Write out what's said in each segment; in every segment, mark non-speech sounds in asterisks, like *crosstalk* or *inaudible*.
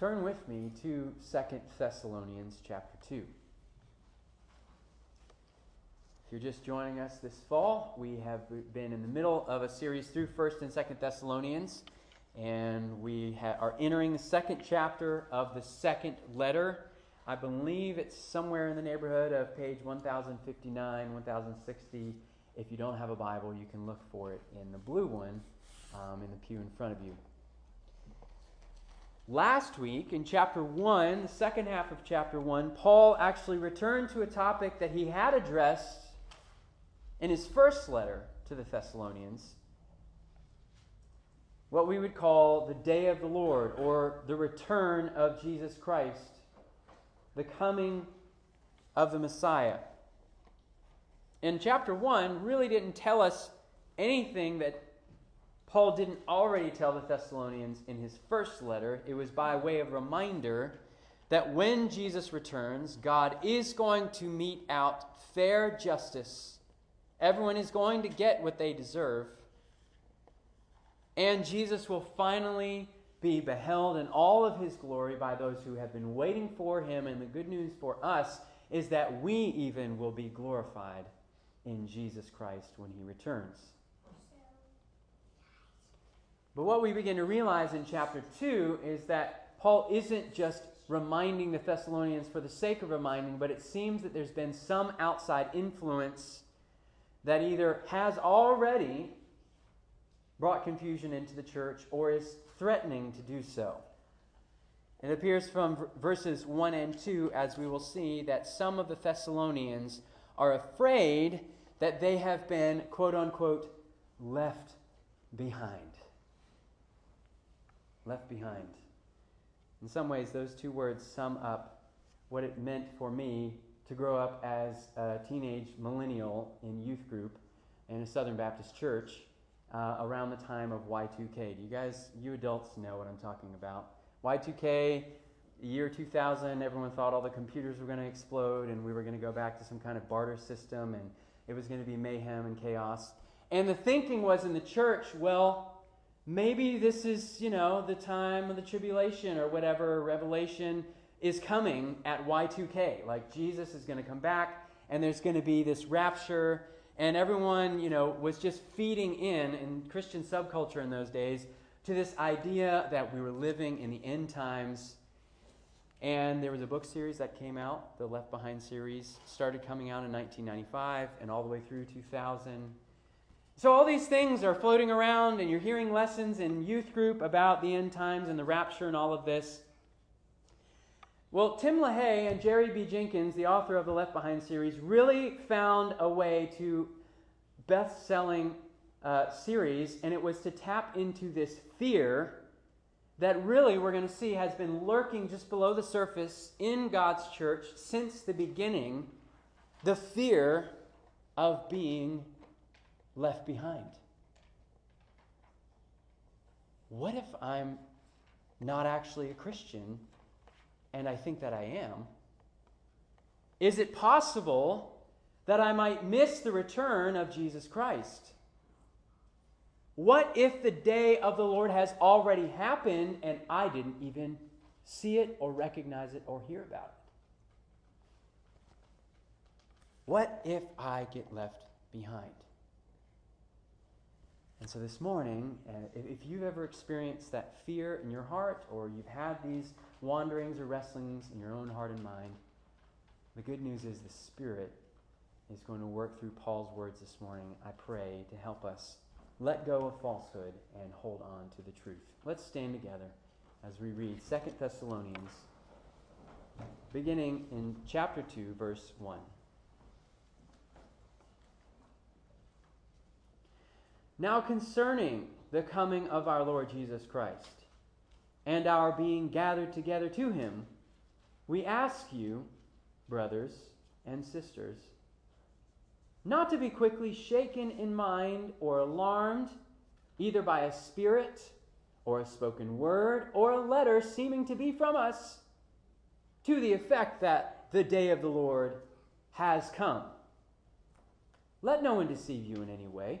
turn with me to Second Thessalonians chapter 2. If you're just joining us this fall, we have been in the middle of a series through 1st and 2nd Thessalonians, and we ha- are entering the second chapter of the second letter. I believe it's somewhere in the neighborhood of page 1059, 1060. If you don't have a Bible, you can look for it in the blue one um, in the pew in front of you. Last week, in chapter 1, the second half of chapter 1, Paul actually returned to a topic that he had addressed in his first letter to the Thessalonians what we would call the day of the Lord or the return of Jesus Christ, the coming of the Messiah. And chapter 1 really didn't tell us anything that Paul didn't already tell the Thessalonians in his first letter. It was by way of reminder that when Jesus returns, God is going to mete out fair justice. Everyone is going to get what they deserve. And Jesus will finally be beheld in all of his glory by those who have been waiting for him. And the good news for us is that we even will be glorified in Jesus Christ when he returns. But what we begin to realize in chapter 2 is that Paul isn't just reminding the Thessalonians for the sake of reminding, but it seems that there's been some outside influence that either has already brought confusion into the church or is threatening to do so. It appears from verses 1 and 2, as we will see, that some of the Thessalonians are afraid that they have been, quote unquote, left behind left behind. In some ways, those two words sum up what it meant for me to grow up as a teenage millennial in youth group in a Southern Baptist church uh, around the time of Y2K. Do you guys, you adults, know what I'm talking about? Y2K, year 2000, everyone thought all the computers were going to explode and we were going to go back to some kind of barter system and it was going to be mayhem and chaos. And the thinking was in the church, well, maybe this is, you know, the time of the tribulation or whatever revelation is coming at Y2K. Like Jesus is going to come back and there's going to be this rapture and everyone, you know, was just feeding in in Christian subculture in those days to this idea that we were living in the end times. And there was a book series that came out, the Left Behind series, started coming out in 1995 and all the way through 2000. So, all these things are floating around, and you're hearing lessons in youth group about the end times and the rapture and all of this. Well, Tim LaHaye and Jerry B. Jenkins, the author of the Left Behind series, really found a way to best selling uh, series, and it was to tap into this fear that really we're going to see has been lurking just below the surface in God's church since the beginning the fear of being left behind? What if I'm not actually a Christian and I think that I am? Is it possible that I might miss the return of Jesus Christ? What if the day of the Lord has already happened and I didn't even see it or recognize it or hear about it? What if I get left behind? And so this morning, uh, if you've ever experienced that fear in your heart or you've had these wanderings or wrestlings in your own heart and mind, the good news is the Spirit is going to work through Paul's words this morning, I pray, to help us let go of falsehood and hold on to the truth. Let's stand together as we read 2 Thessalonians, beginning in chapter 2, verse 1. Now, concerning the coming of our Lord Jesus Christ and our being gathered together to him, we ask you, brothers and sisters, not to be quickly shaken in mind or alarmed, either by a spirit or a spoken word or a letter seeming to be from us, to the effect that the day of the Lord has come. Let no one deceive you in any way.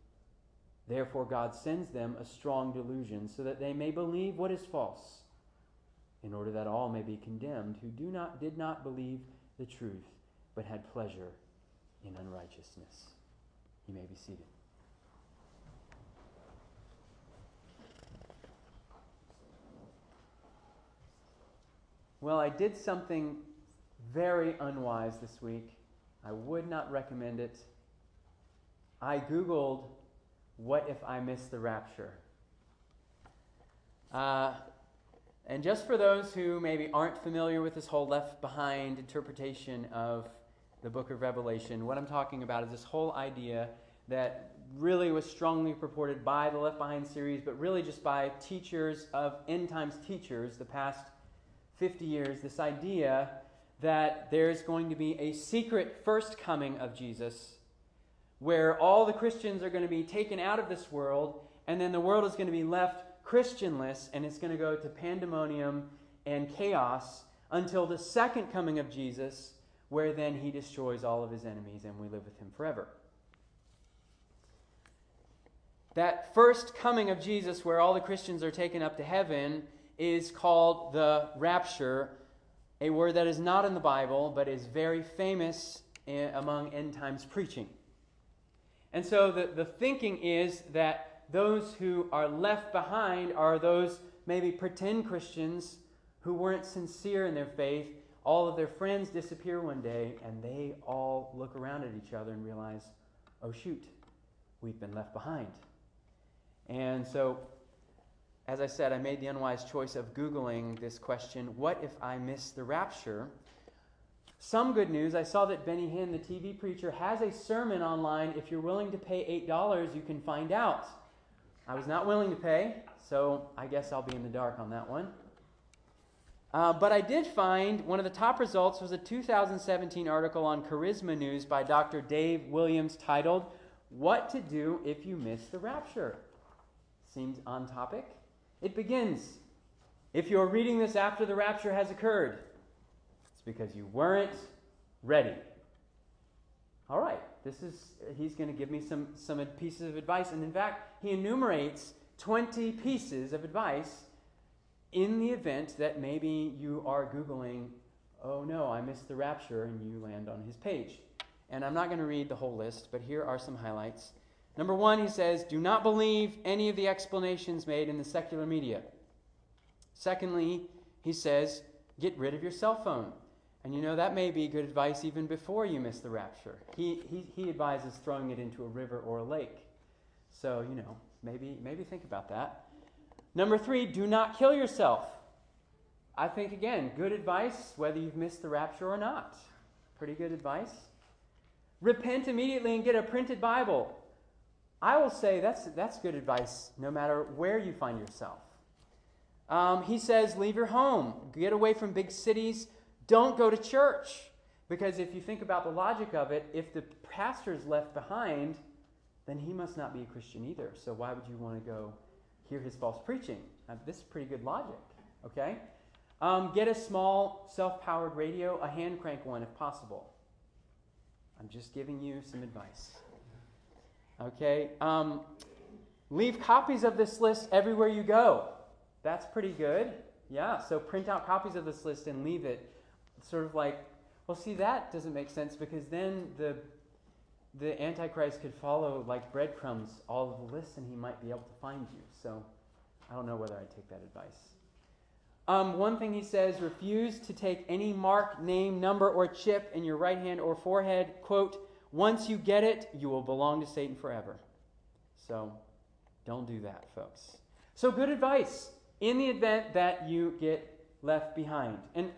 Therefore, God sends them a strong delusion so that they may believe what is false, in order that all may be condemned who do not, did not believe the truth, but had pleasure in unrighteousness. You may be seated. Well, I did something very unwise this week. I would not recommend it. I Googled, what if I miss the rapture? Uh, and just for those who maybe aren't familiar with this whole left behind interpretation of the book of Revelation, what I'm talking about is this whole idea that really was strongly purported by the Left Behind series, but really just by teachers of end times teachers the past 50 years. This idea that there's going to be a secret first coming of Jesus where all the Christians are going to be taken out of this world, and then the world is going to be left Christianless, and it's going to go to pandemonium and chaos until the second coming of Jesus, where then he destroys all of his enemies and we live with him forever. That first coming of Jesus, where all the Christians are taken up to heaven, is called the rapture a word that is not in the Bible, but is very famous eh, among end times preaching. And so the, the thinking is that those who are left behind are those maybe pretend Christians who weren't sincere in their faith. All of their friends disappear one day, and they all look around at each other and realize, oh, shoot, we've been left behind. And so as I said, I made the unwise choice of Googling this question what if I miss the rapture? Some good news I saw that Benny Hinn, the TV preacher, has a sermon online. If you're willing to pay $8, you can find out. I was not willing to pay, so I guess I'll be in the dark on that one. Uh, but I did find one of the top results was a 2017 article on Charisma News by Dr. Dave Williams titled, What to Do If You Miss the Rapture. Seems on topic. It begins. If you're reading this after the rapture has occurred, it's because you weren't ready. All right, this is he's going to give me some some pieces of advice and in fact, he enumerates 20 pieces of advice in the event that maybe you are googling, "Oh no, I missed the rapture," and you land on his page. And I'm not going to read the whole list, but here are some highlights. Number one, he says, do not believe any of the explanations made in the secular media. Secondly, he says, get rid of your cell phone. And you know, that may be good advice even before you miss the rapture. He, he, he advises throwing it into a river or a lake. So, you know, maybe, maybe think about that. Number three, do not kill yourself. I think, again, good advice whether you've missed the rapture or not. Pretty good advice. Repent immediately and get a printed Bible. I will say that's, that's good advice no matter where you find yourself. Um, he says, leave your home, get away from big cities, don't go to church. Because if you think about the logic of it, if the pastor is left behind, then he must not be a Christian either. So why would you want to go hear his false preaching? Now, this is pretty good logic, okay? Um, get a small self powered radio, a hand crank one if possible. I'm just giving you some advice. Okay? Um, leave copies of this list everywhere you go. That's pretty good. Yeah, so print out copies of this list and leave it. Sort of like, well, see, that doesn't make sense because then the the Antichrist could follow like breadcrumbs all of the lists and he might be able to find you. So I don't know whether I'd take that advice. Um, one thing he says refuse to take any mark, name, number, or chip in your right hand or forehead. Quote, once you get it, you will belong to Satan forever. So don't do that, folks. So, good advice in the event that you get left behind. And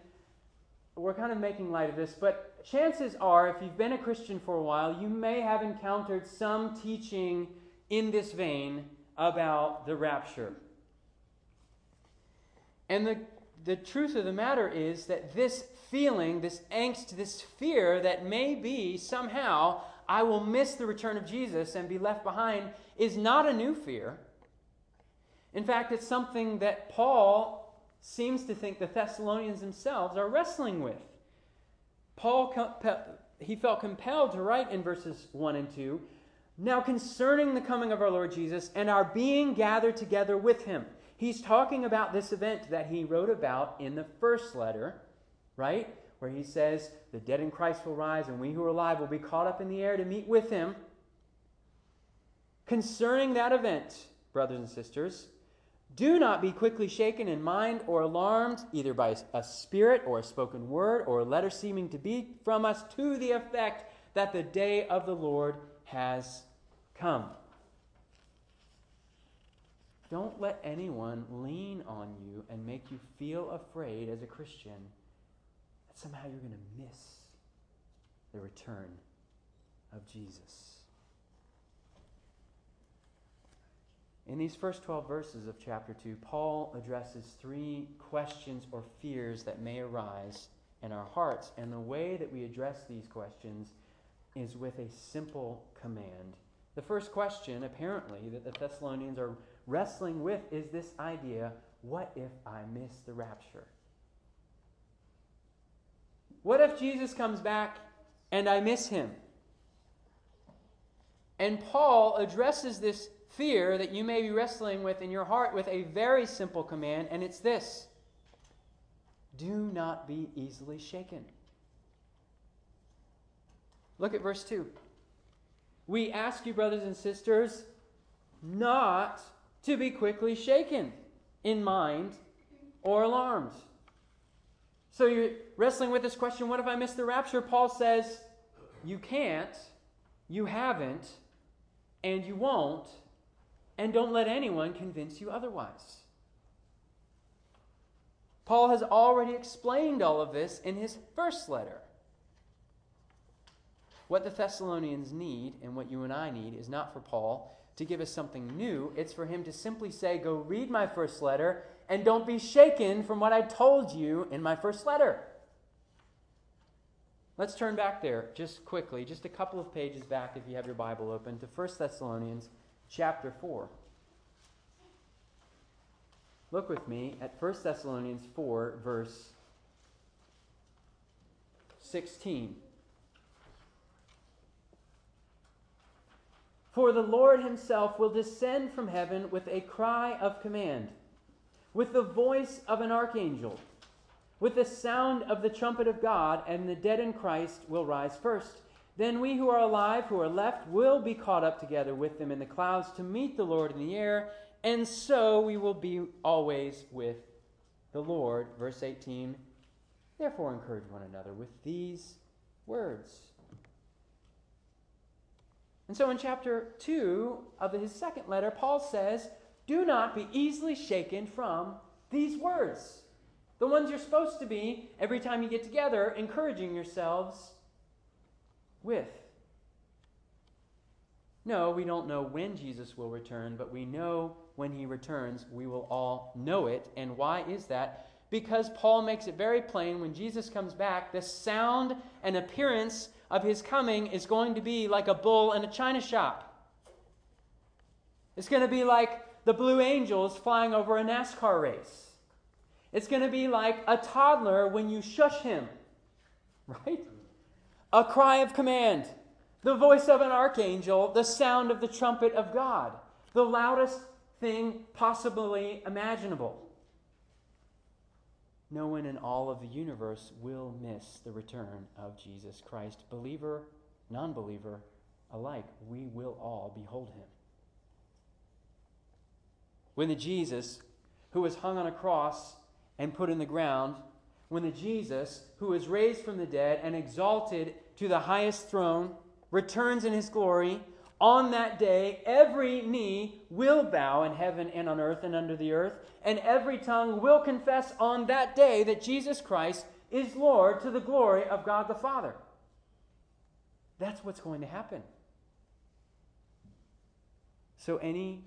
we're kind of making light of this, but chances are, if you've been a Christian for a while, you may have encountered some teaching in this vein about the rapture. And the, the truth of the matter is that this feeling, this angst, this fear that may be somehow I will miss the return of Jesus and be left behind is not a new fear. In fact, it's something that Paul seems to think the Thessalonians themselves are wrestling with. Paul he felt compelled to write in verses 1 and 2 now concerning the coming of our Lord Jesus and our being gathered together with him. He's talking about this event that he wrote about in the first letter, right? Where he says, The dead in Christ will rise, and we who are alive will be caught up in the air to meet with him. Concerning that event, brothers and sisters, do not be quickly shaken in mind or alarmed, either by a spirit or a spoken word or a letter seeming to be from us to the effect that the day of the Lord has come. Don't let anyone lean on you and make you feel afraid as a Christian that somehow you're going to miss the return of Jesus. In these first 12 verses of chapter 2, Paul addresses three questions or fears that may arise in our hearts. And the way that we address these questions is with a simple command. The first question, apparently, that the Thessalonians are wrestling with is this idea what if I miss the rapture? What if Jesus comes back and I miss him? And Paul addresses this fear that you may be wrestling with in your heart with a very simple command, and it's this do not be easily shaken. Look at verse 2. We ask you, brothers and sisters, not to be quickly shaken in mind or alarmed. So you're wrestling with this question what if I miss the rapture? Paul says, You can't, you haven't, and you won't and don't let anyone convince you otherwise. Paul has already explained all of this in his first letter. What the Thessalonians need and what you and I need is not for Paul to give us something new. It's for him to simply say, Go read my first letter and don't be shaken from what I told you in my first letter. Let's turn back there just quickly, just a couple of pages back if you have your Bible open to 1 Thessalonians chapter 4. Look with me at 1 Thessalonians 4, verse 16. For the Lord himself will descend from heaven with a cry of command, with the voice of an archangel, with the sound of the trumpet of God, and the dead in Christ will rise first. Then we who are alive, who are left, will be caught up together with them in the clouds to meet the Lord in the air, and so we will be always with the Lord. Verse 18 Therefore, encourage one another with these words. And so in chapter 2 of his second letter, Paul says, Do not be easily shaken from these words. The ones you're supposed to be every time you get together, encouraging yourselves with. No, we don't know when Jesus will return, but we know when he returns, we will all know it. And why is that? Because Paul makes it very plain when Jesus comes back, the sound and appearance of his coming is going to be like a bull in a china shop. It's going to be like the Blue Angels flying over a NASCAR race. It's going to be like a toddler when you shush him, *laughs* right? A cry of command, the voice of an archangel, the sound of the trumpet of God, the loudest thing possibly imaginable. No one in all of the universe will miss the return of Jesus Christ. Believer, non believer alike, we will all behold him. When the Jesus who was hung on a cross and put in the ground when the Jesus, who was raised from the dead and exalted to the highest throne, returns in his glory. On that day, every knee will bow in heaven and on earth and under the earth, and every tongue will confess on that day that Jesus Christ is Lord to the glory of God the Father. That's what's going to happen. So, any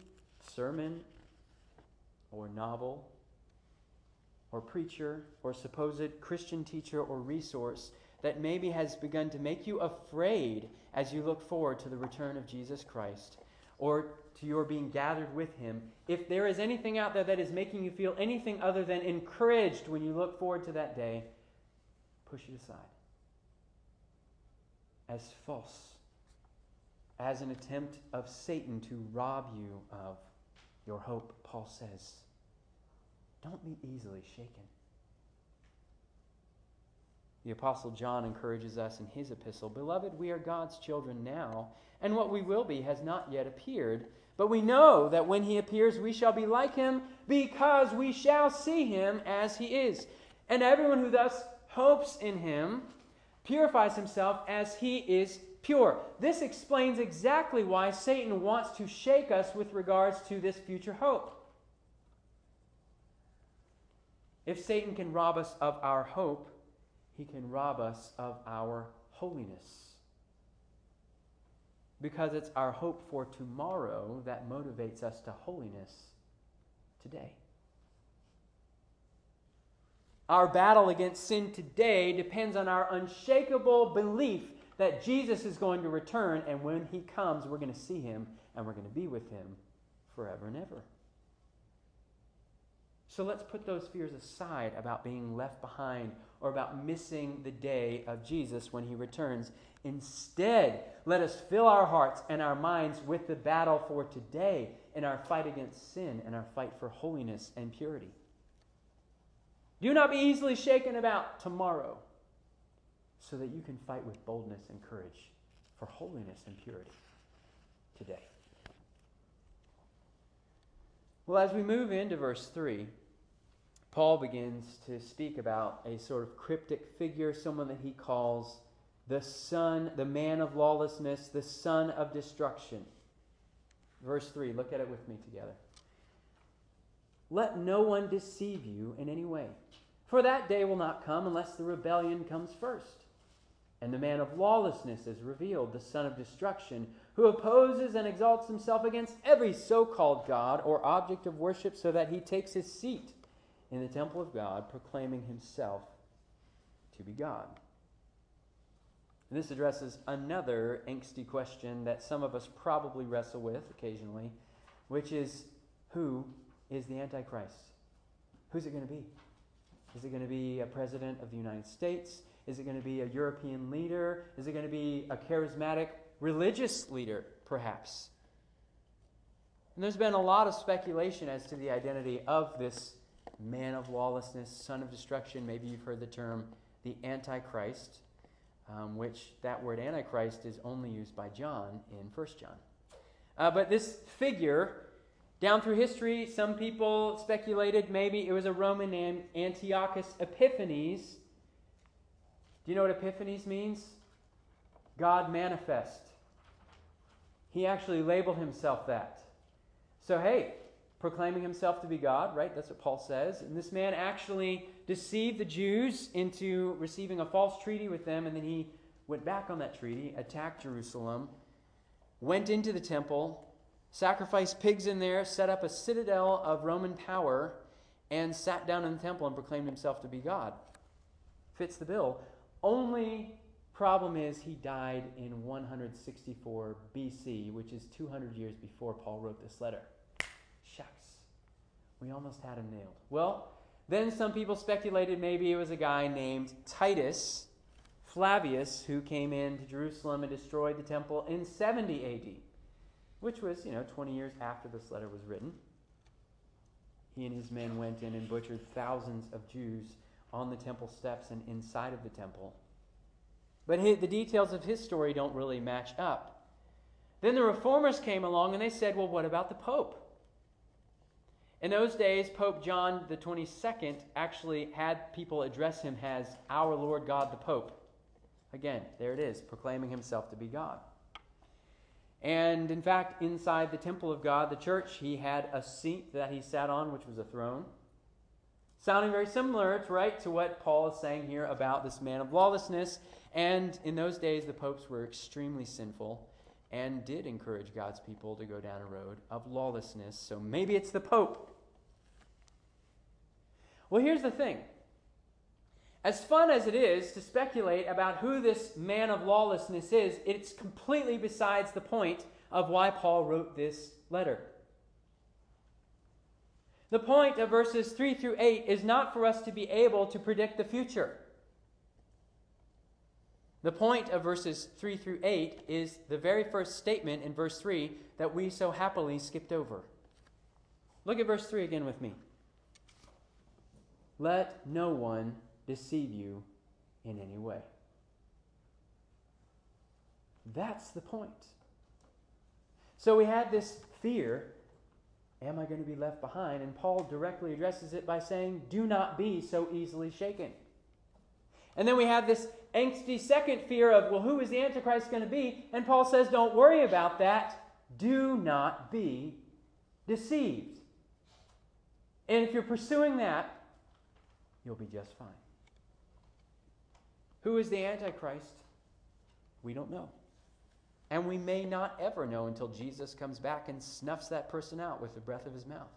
sermon or novel or preacher or supposed Christian teacher or resource that maybe has begun to make you afraid as you look forward to the return of Jesus Christ or to your being gathered with him, if there is anything out there that is making you feel anything other than encouraged when you look forward to that day, push it aside as false, as an attempt of Satan to rob you of your hope, Paul says. Don't be easily shaken. The Apostle John encourages us in his epistle Beloved, we are God's children now, and what we will be has not yet appeared. But we know that when he appears, we shall be like him because we shall see him as he is. And everyone who thus hopes in him purifies himself as he is pure. This explains exactly why Satan wants to shake us with regards to this future hope. If Satan can rob us of our hope, he can rob us of our holiness. Because it's our hope for tomorrow that motivates us to holiness today. Our battle against sin today depends on our unshakable belief that Jesus is going to return, and when he comes, we're going to see him and we're going to be with him forever and ever. So let's put those fears aside about being left behind or about missing the day of Jesus when he returns. Instead, let us fill our hearts and our minds with the battle for today in our fight against sin and our fight for holiness and purity. Do not be easily shaken about tomorrow, so that you can fight with boldness and courage for holiness and purity today. Well, as we move into verse 3, Paul begins to speak about a sort of cryptic figure, someone that he calls the son, the man of lawlessness, the son of destruction. Verse 3, look at it with me together. Let no one deceive you in any way. For that day will not come unless the rebellion comes first. And the man of lawlessness is revealed, the son of destruction, who opposes and exalts himself against every so called God or object of worship, so that he takes his seat in the temple of God, proclaiming himself to be God. And this addresses another angsty question that some of us probably wrestle with occasionally, which is who is the Antichrist? Who's it going to be? Is it going to be a president of the United States? Is it going to be a European leader? Is it going to be a charismatic religious leader, perhaps? And there's been a lot of speculation as to the identity of this man of lawlessness, son of destruction. Maybe you've heard the term the Antichrist, um, which that word Antichrist is only used by John in 1 John. Uh, but this figure down through history, some people speculated maybe it was a Roman named Antiochus Epiphanes. Do you know what Epiphanes means? God manifest. He actually labeled himself that. So, hey, proclaiming himself to be God, right? That's what Paul says. And this man actually deceived the Jews into receiving a false treaty with them, and then he went back on that treaty, attacked Jerusalem, went into the temple, sacrificed pigs in there, set up a citadel of Roman power, and sat down in the temple and proclaimed himself to be God. Fits the bill. Only problem is he died in 164 BC, which is 200 years before Paul wrote this letter. We almost had him nailed. Well, then some people speculated maybe it was a guy named Titus Flavius who came into Jerusalem and destroyed the temple in 70 AD which was, you know, 20 years after this letter was written. He and his men went in and butchered thousands of Jews on the temple steps and inside of the temple. But the details of his story don't really match up. Then the reformers came along and they said, well, what about the Pope? In those days, Pope John the 22nd actually had people address him as our Lord God the Pope. Again, there it is, proclaiming himself to be God. And in fact, inside the temple of God, the church, he had a seat that he sat on, which was a throne. Sounding very similar, right, to what Paul is saying here about this man of lawlessness. And in those days, the popes were extremely sinful and did encourage God's people to go down a road of lawlessness. So maybe it's the pope. Well, here's the thing. As fun as it is to speculate about who this man of lawlessness is, it's completely besides the point of why Paul wrote this letter. The point of verses 3 through 8 is not for us to be able to predict the future. The point of verses 3 through 8 is the very first statement in verse 3 that we so happily skipped over. Look at verse 3 again with me. Let no one deceive you in any way. That's the point. So we had this fear Am I going to be left behind? And Paul directly addresses it by saying, Do not be so easily shaken. And then we have this angsty second fear of, well, who is the Antichrist going to be? And Paul says, Don't worry about that. Do not be deceived. And if you're pursuing that, you'll be just fine. Who is the Antichrist? We don't know. And we may not ever know until Jesus comes back and snuffs that person out with the breath of his mouth.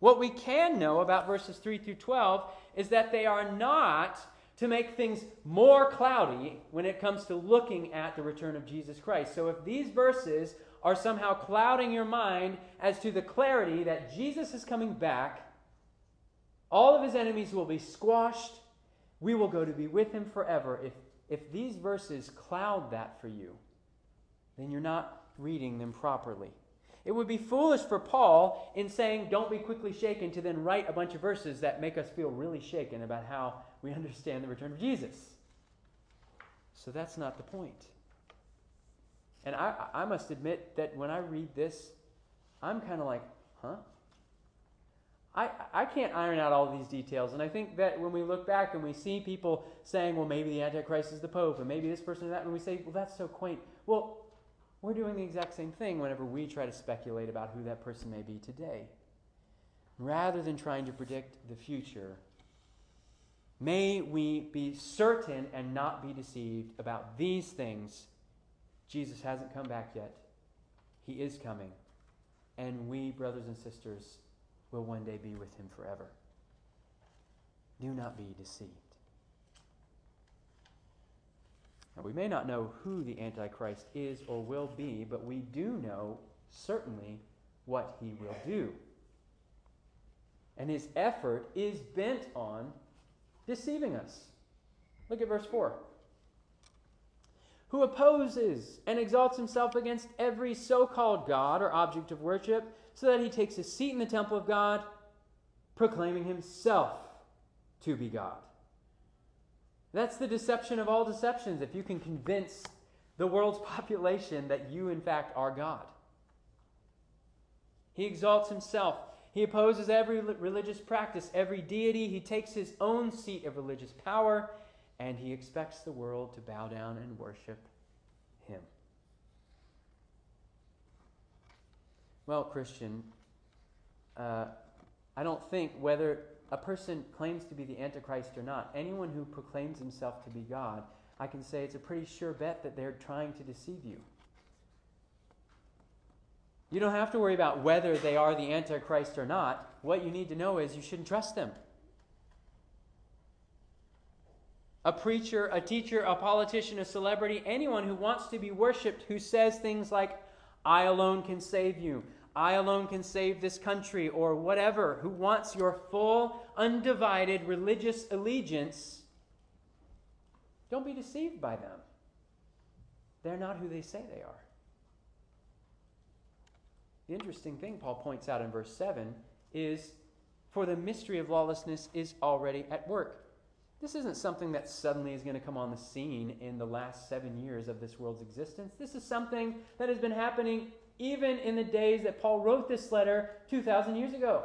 What we can know about verses 3 through 12 is that they are not to make things more cloudy when it comes to looking at the return of Jesus Christ. So if these verses are somehow clouding your mind as to the clarity that Jesus is coming back, all of his enemies will be squashed. We will go to be with him forever if if these verses cloud that for you, then you're not reading them properly. It would be foolish for Paul in saying, don't be quickly shaken, to then write a bunch of verses that make us feel really shaken about how we understand the return of Jesus. So that's not the point. And I, I must admit that when I read this, I'm kind of like, huh? I, I can't iron out all these details. And I think that when we look back and we see people saying, well, maybe the Antichrist is the Pope, and maybe this person or that, and we say, well, that's so quaint. Well, we're doing the exact same thing whenever we try to speculate about who that person may be today. Rather than trying to predict the future, may we be certain and not be deceived about these things. Jesus hasn't come back yet, He is coming. And we, brothers and sisters, will one day be with him forever. Do not be deceived. Now, we may not know who the Antichrist is or will be, but we do know certainly what he will do. And his effort is bent on deceiving us. Look at verse 4. Who opposes and exalts himself against every so called God or object of worship so that he takes his seat in the temple of God, proclaiming himself to be God. That's the deception of all deceptions, if you can convince the world's *laughs* population that you, in fact, are God. He exalts himself. He opposes every religious practice, every deity. He takes his own seat of religious power, and he expects the world to bow down and worship him. Well, Christian, uh, I don't think whether a person claims to be the Antichrist or not, anyone who proclaims himself to be God, I can say it's a pretty sure bet that they're trying to deceive you. You don't have to worry about whether they are the Antichrist or not. What you need to know is you shouldn't trust them. A preacher, a teacher, a politician, a celebrity, anyone who wants to be worshiped, who says things like, I alone can save you. I alone can save this country, or whatever, who wants your full, undivided religious allegiance, don't be deceived by them. They're not who they say they are. The interesting thing Paul points out in verse 7 is for the mystery of lawlessness is already at work. This isn't something that suddenly is going to come on the scene in the last seven years of this world's existence. This is something that has been happening even in the days that Paul wrote this letter 2,000 years ago.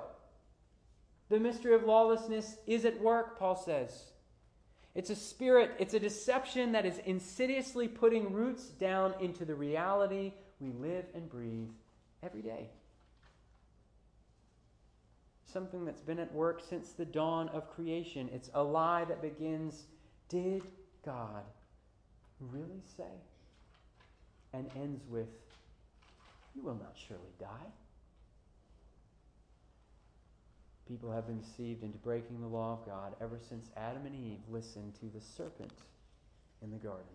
The mystery of lawlessness is at work, Paul says. It's a spirit, it's a deception that is insidiously putting roots down into the reality we live and breathe every day. Something that's been at work since the dawn of creation. It's a lie that begins, Did God really say? And ends with, You will not surely die. People have been deceived into breaking the law of God ever since Adam and Eve listened to the serpent in the garden.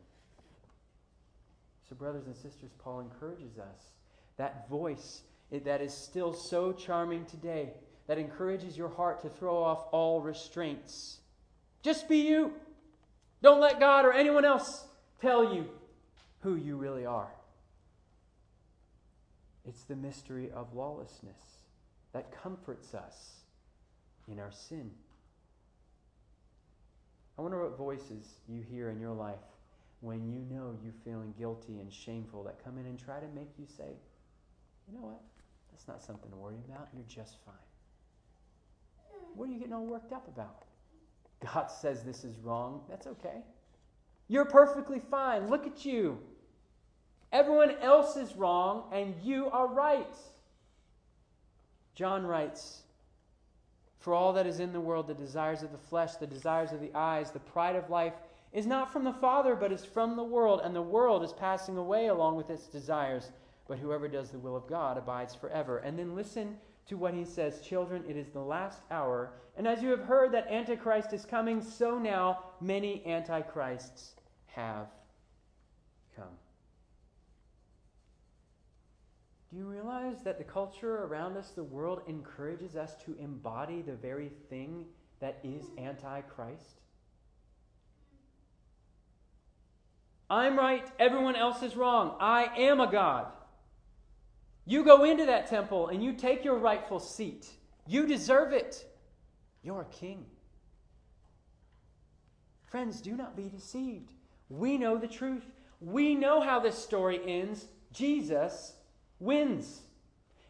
So, brothers and sisters, Paul encourages us that voice that is still so charming today, that encourages your heart to throw off all restraints. Just be you. Don't let God or anyone else tell you who you really are. It's the mystery of lawlessness that comforts us in our sin. I wonder what voices you hear in your life when you know you're feeling guilty and shameful that come in and try to make you say, you know what? That's not something to worry about. You're just fine. What are you getting all worked up about? God says this is wrong. That's okay. You're perfectly fine. Look at you. Everyone else is wrong, and you are right. John writes, for all that is in the world, the desires of the flesh, the desires of the eyes, the pride of life, is not from the Father, but is from the world, and the world is passing away along with its desires. But whoever does the will of God abides forever. And then listen to what he says Children, it is the last hour. And as you have heard that Antichrist is coming, so now many Antichrists have come. Do you realize that the culture around us, the world, encourages us to embody the very thing that is Antichrist? I'm right, everyone else is wrong. I am a God. You go into that temple and you take your rightful seat. You deserve it. You're a king. Friends, do not be deceived. We know the truth. We know how this story ends. Jesus wins.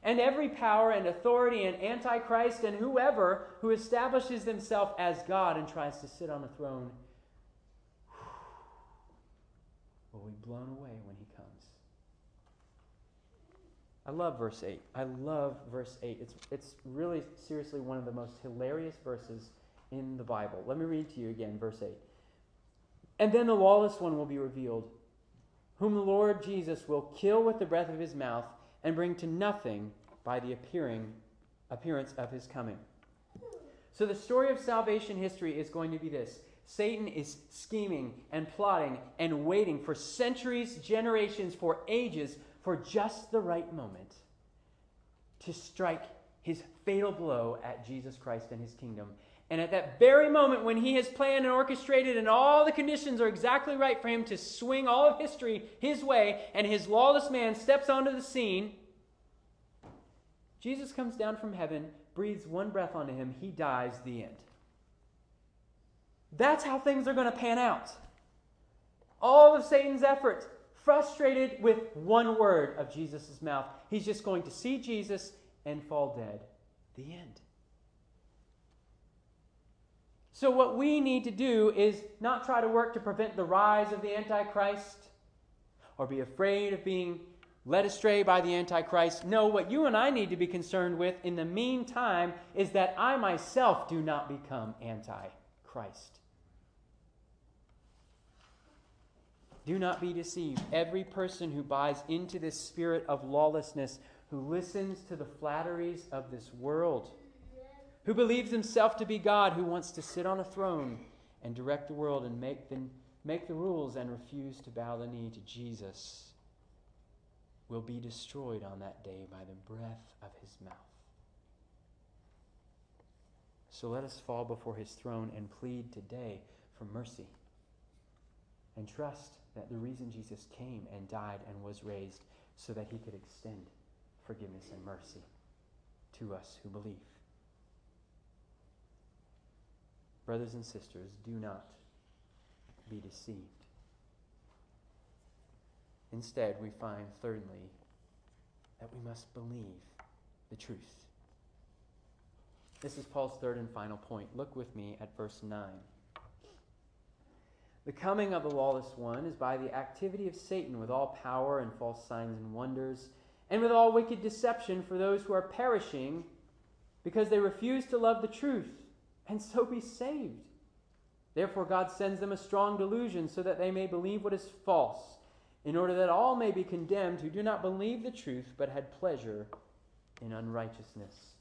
And every power and authority and Antichrist and whoever who establishes themselves as God and tries to sit on a throne *sighs* will be blown away when. I love verse 8. I love verse 8. It's, it's really, seriously, one of the most hilarious verses in the Bible. Let me read to you again, verse 8. And then the lawless one will be revealed, whom the Lord Jesus will kill with the breath of his mouth and bring to nothing by the appearing appearance of his coming. So the story of salvation history is going to be this. Satan is scheming and plotting and waiting for centuries, generations, for ages for just the right moment to strike his fatal blow at Jesus Christ and his kingdom. And at that very moment, when he has planned and orchestrated, and all the conditions are exactly right for him to swing all of history his way, and his lawless man steps onto the scene, Jesus comes down from heaven, breathes one breath onto him, he dies, the end. That's how things are going to pan out. All of Satan's efforts, frustrated with one word of Jesus' mouth. He's just going to see Jesus and fall dead. The end. So, what we need to do is not try to work to prevent the rise of the Antichrist or be afraid of being led astray by the Antichrist. No, what you and I need to be concerned with in the meantime is that I myself do not become Antichrist. Do not be deceived. Every person who buys into this spirit of lawlessness, who listens to the flatteries of this world, who believes himself to be God, who wants to sit on a throne and direct the world and make the, make the rules and refuse to bow the knee to Jesus, will be destroyed on that day by the breath of his mouth. So let us fall before his throne and plead today for mercy and trust that the reason Jesus came and died and was raised so that he could extend forgiveness and mercy to us who believe. Brothers and sisters, do not be deceived. Instead, we find, thirdly, that we must believe the truth. This is Paul's third and final point. Look with me at verse 9. The coming of the lawless one is by the activity of Satan with all power and false signs and wonders, and with all wicked deception for those who are perishing because they refuse to love the truth and so be saved. Therefore, God sends them a strong delusion so that they may believe what is false, in order that all may be condemned who do not believe the truth but had pleasure in unrighteousness.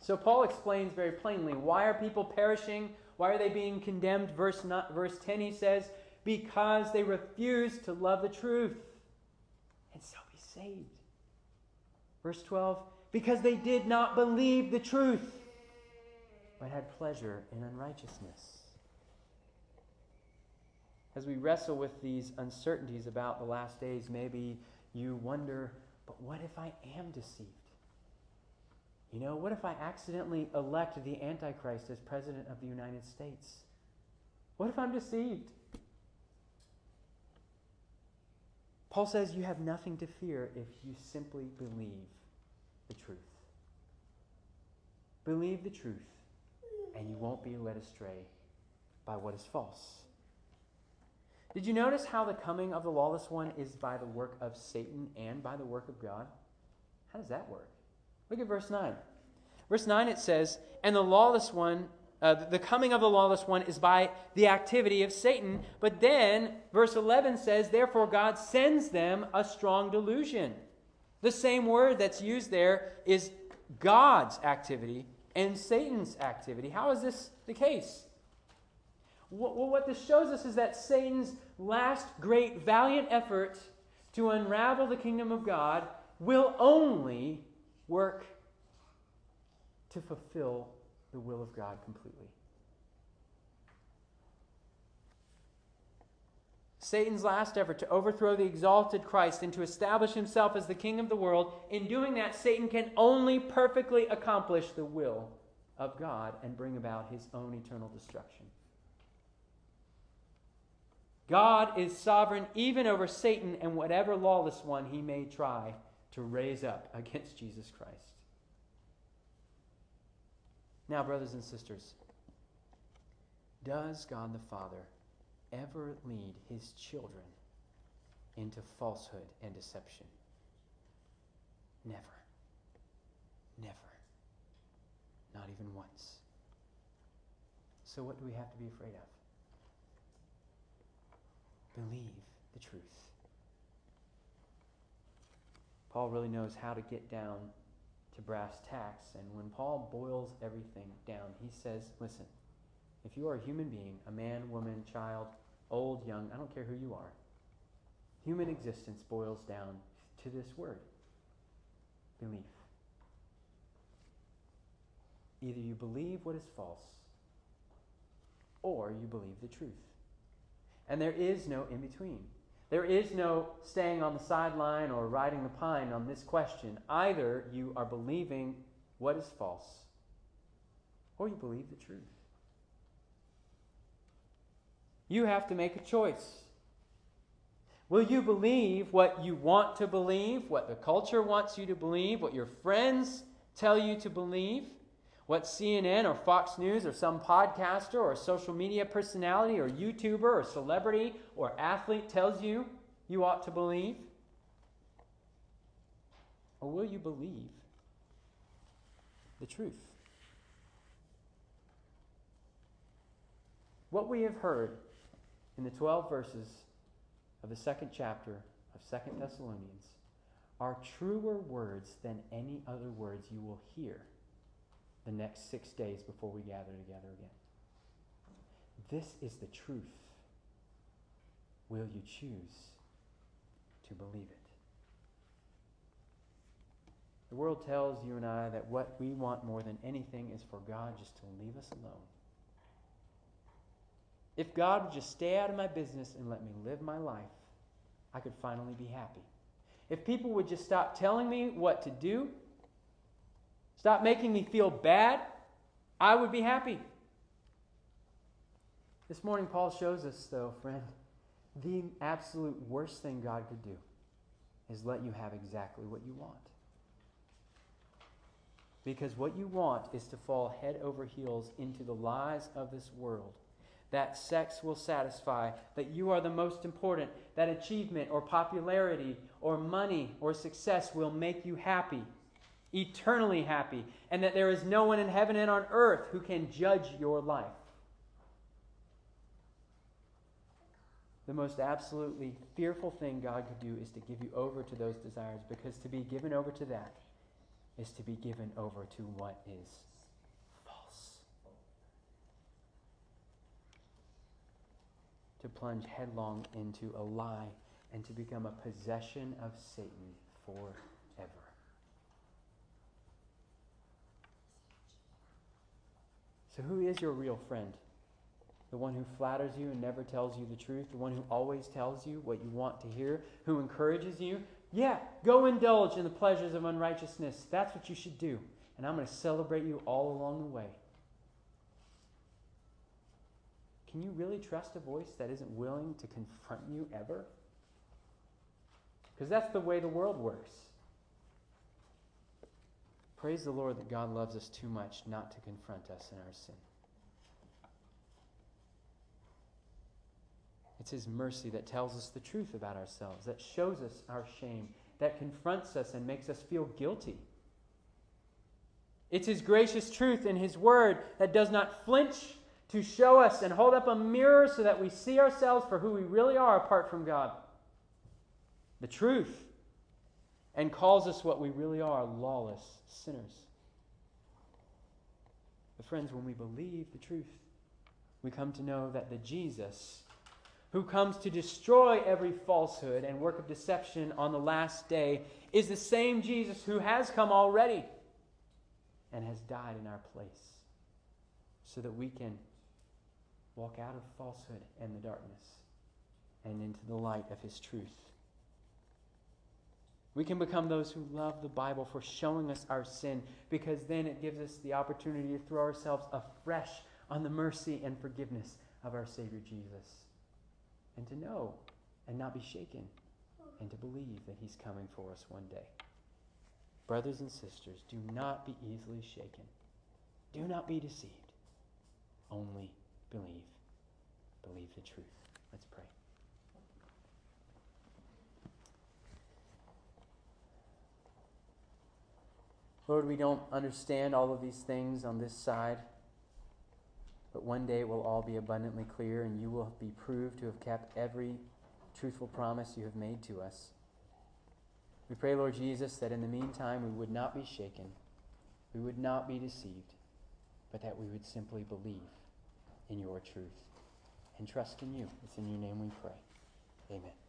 So, Paul explains very plainly why are people perishing? Why are they being condemned? Verse, not, verse 10, he says, because they refuse to love the truth and so be saved. Verse 12, because they did not believe the truth but had pleasure in unrighteousness. As we wrestle with these uncertainties about the last days, maybe you wonder, but what if I am deceived? You know, what if I accidentally elect the Antichrist as President of the United States? What if I'm deceived? Paul says you have nothing to fear if you simply believe the truth. Believe the truth and you won't be led astray by what is false. Did you notice how the coming of the lawless one is by the work of Satan and by the work of God? How does that work? Look at verse 9. Verse 9 it says, And the lawless one, uh, the coming of the lawless one is by the activity of Satan. But then, verse 11 says, Therefore God sends them a strong delusion. The same word that's used there is God's activity and Satan's activity. How is this the case? Well, what this shows us is that Satan's last great valiant effort to unravel the kingdom of God will only work to fulfill the will of God completely. Satan's last effort to overthrow the exalted Christ and to establish himself as the king of the world, in doing that, Satan can only perfectly accomplish the will of God and bring about his own eternal destruction. God is sovereign even over Satan and whatever lawless one he may try to raise up against Jesus Christ. Now, brothers and sisters, does God the Father ever lead his children into falsehood and deception? Never. Never. Not even once. So, what do we have to be afraid of? Believe the truth. Paul really knows how to get down to brass tacks. And when Paul boils everything down, he says, listen, if you are a human being, a man, woman, child, old, young, I don't care who you are, human existence boils down to this word belief. Either you believe what is false, or you believe the truth. And there is no in between. There is no staying on the sideline or riding the pine on this question. Either you are believing what is false, or you believe the truth. You have to make a choice. Will you believe what you want to believe, what the culture wants you to believe, what your friends tell you to believe, what CNN or Fox News or some podcaster or social media personality or YouTuber or celebrity or athlete tells you you ought to believe? Or will you believe the truth? What we have heard in the 12 verses of the second chapter of Second Thessalonians are truer words than any other words you will hear the next six days before we gather together again. This is the truth. Will you choose to believe it? The world tells you and I that what we want more than anything is for God just to leave us alone. If God would just stay out of my business and let me live my life, I could finally be happy. If people would just stop telling me what to do, stop making me feel bad, I would be happy. This morning, Paul shows us, though, friend, the absolute worst thing God could do. is let you have exactly what you want. Because what you want is to fall head over heels into the lies of this world. That sex will satisfy, that you are the most important, that achievement or popularity or money or success will make you happy, eternally happy, and that there is no one in heaven and on earth who can judge your life. The most absolutely fearful thing God could do is to give you over to those desires, because to be given over to that is to be given over to what is false. To plunge headlong into a lie and to become a possession of Satan forever. So, who is your real friend? The one who flatters you and never tells you the truth, the one who always tells you what you want to hear, who encourages you, yeah, go indulge in the pleasures of unrighteousness. That's what you should do. And I'm going to celebrate you all along the way. Can you really trust a voice that isn't willing to confront you ever? Because that's the way the world works. Praise the Lord that God loves us too much not to confront us in our sin. It's His mercy that tells us the truth about ourselves, that shows us our shame, that confronts us and makes us feel guilty. It's His gracious truth in His Word that does not flinch to show us and hold up a mirror so that we see ourselves for who we really are apart from God. The truth. And calls us what we really are lawless sinners. But, friends, when we believe the truth, we come to know that the Jesus who comes to destroy every falsehood and work of deception on the last day, is the same Jesus who has come already and has died in our place so that we can walk out of falsehood and the darkness and into the light of his truth. We can become those who love the Bible for showing us our sin because then it gives us the opportunity to throw ourselves afresh on the mercy and forgiveness of our Savior Jesus and to know and not be shaken and to believe that He's coming for us one day. Brothers and sisters, do not be easily shaken. Do not be deceived. Only believe. Believe the truth. Let's pray. Lord, we don't understand all of these things on this side. But one day it will all be abundantly clear, and you will be proved to have kept every truthful promise you have made to us. We pray, Lord Jesus, that in the meantime we would not be shaken, we would not be deceived, but that we would simply believe in your truth and trust in you. It's in your name we pray. Amen.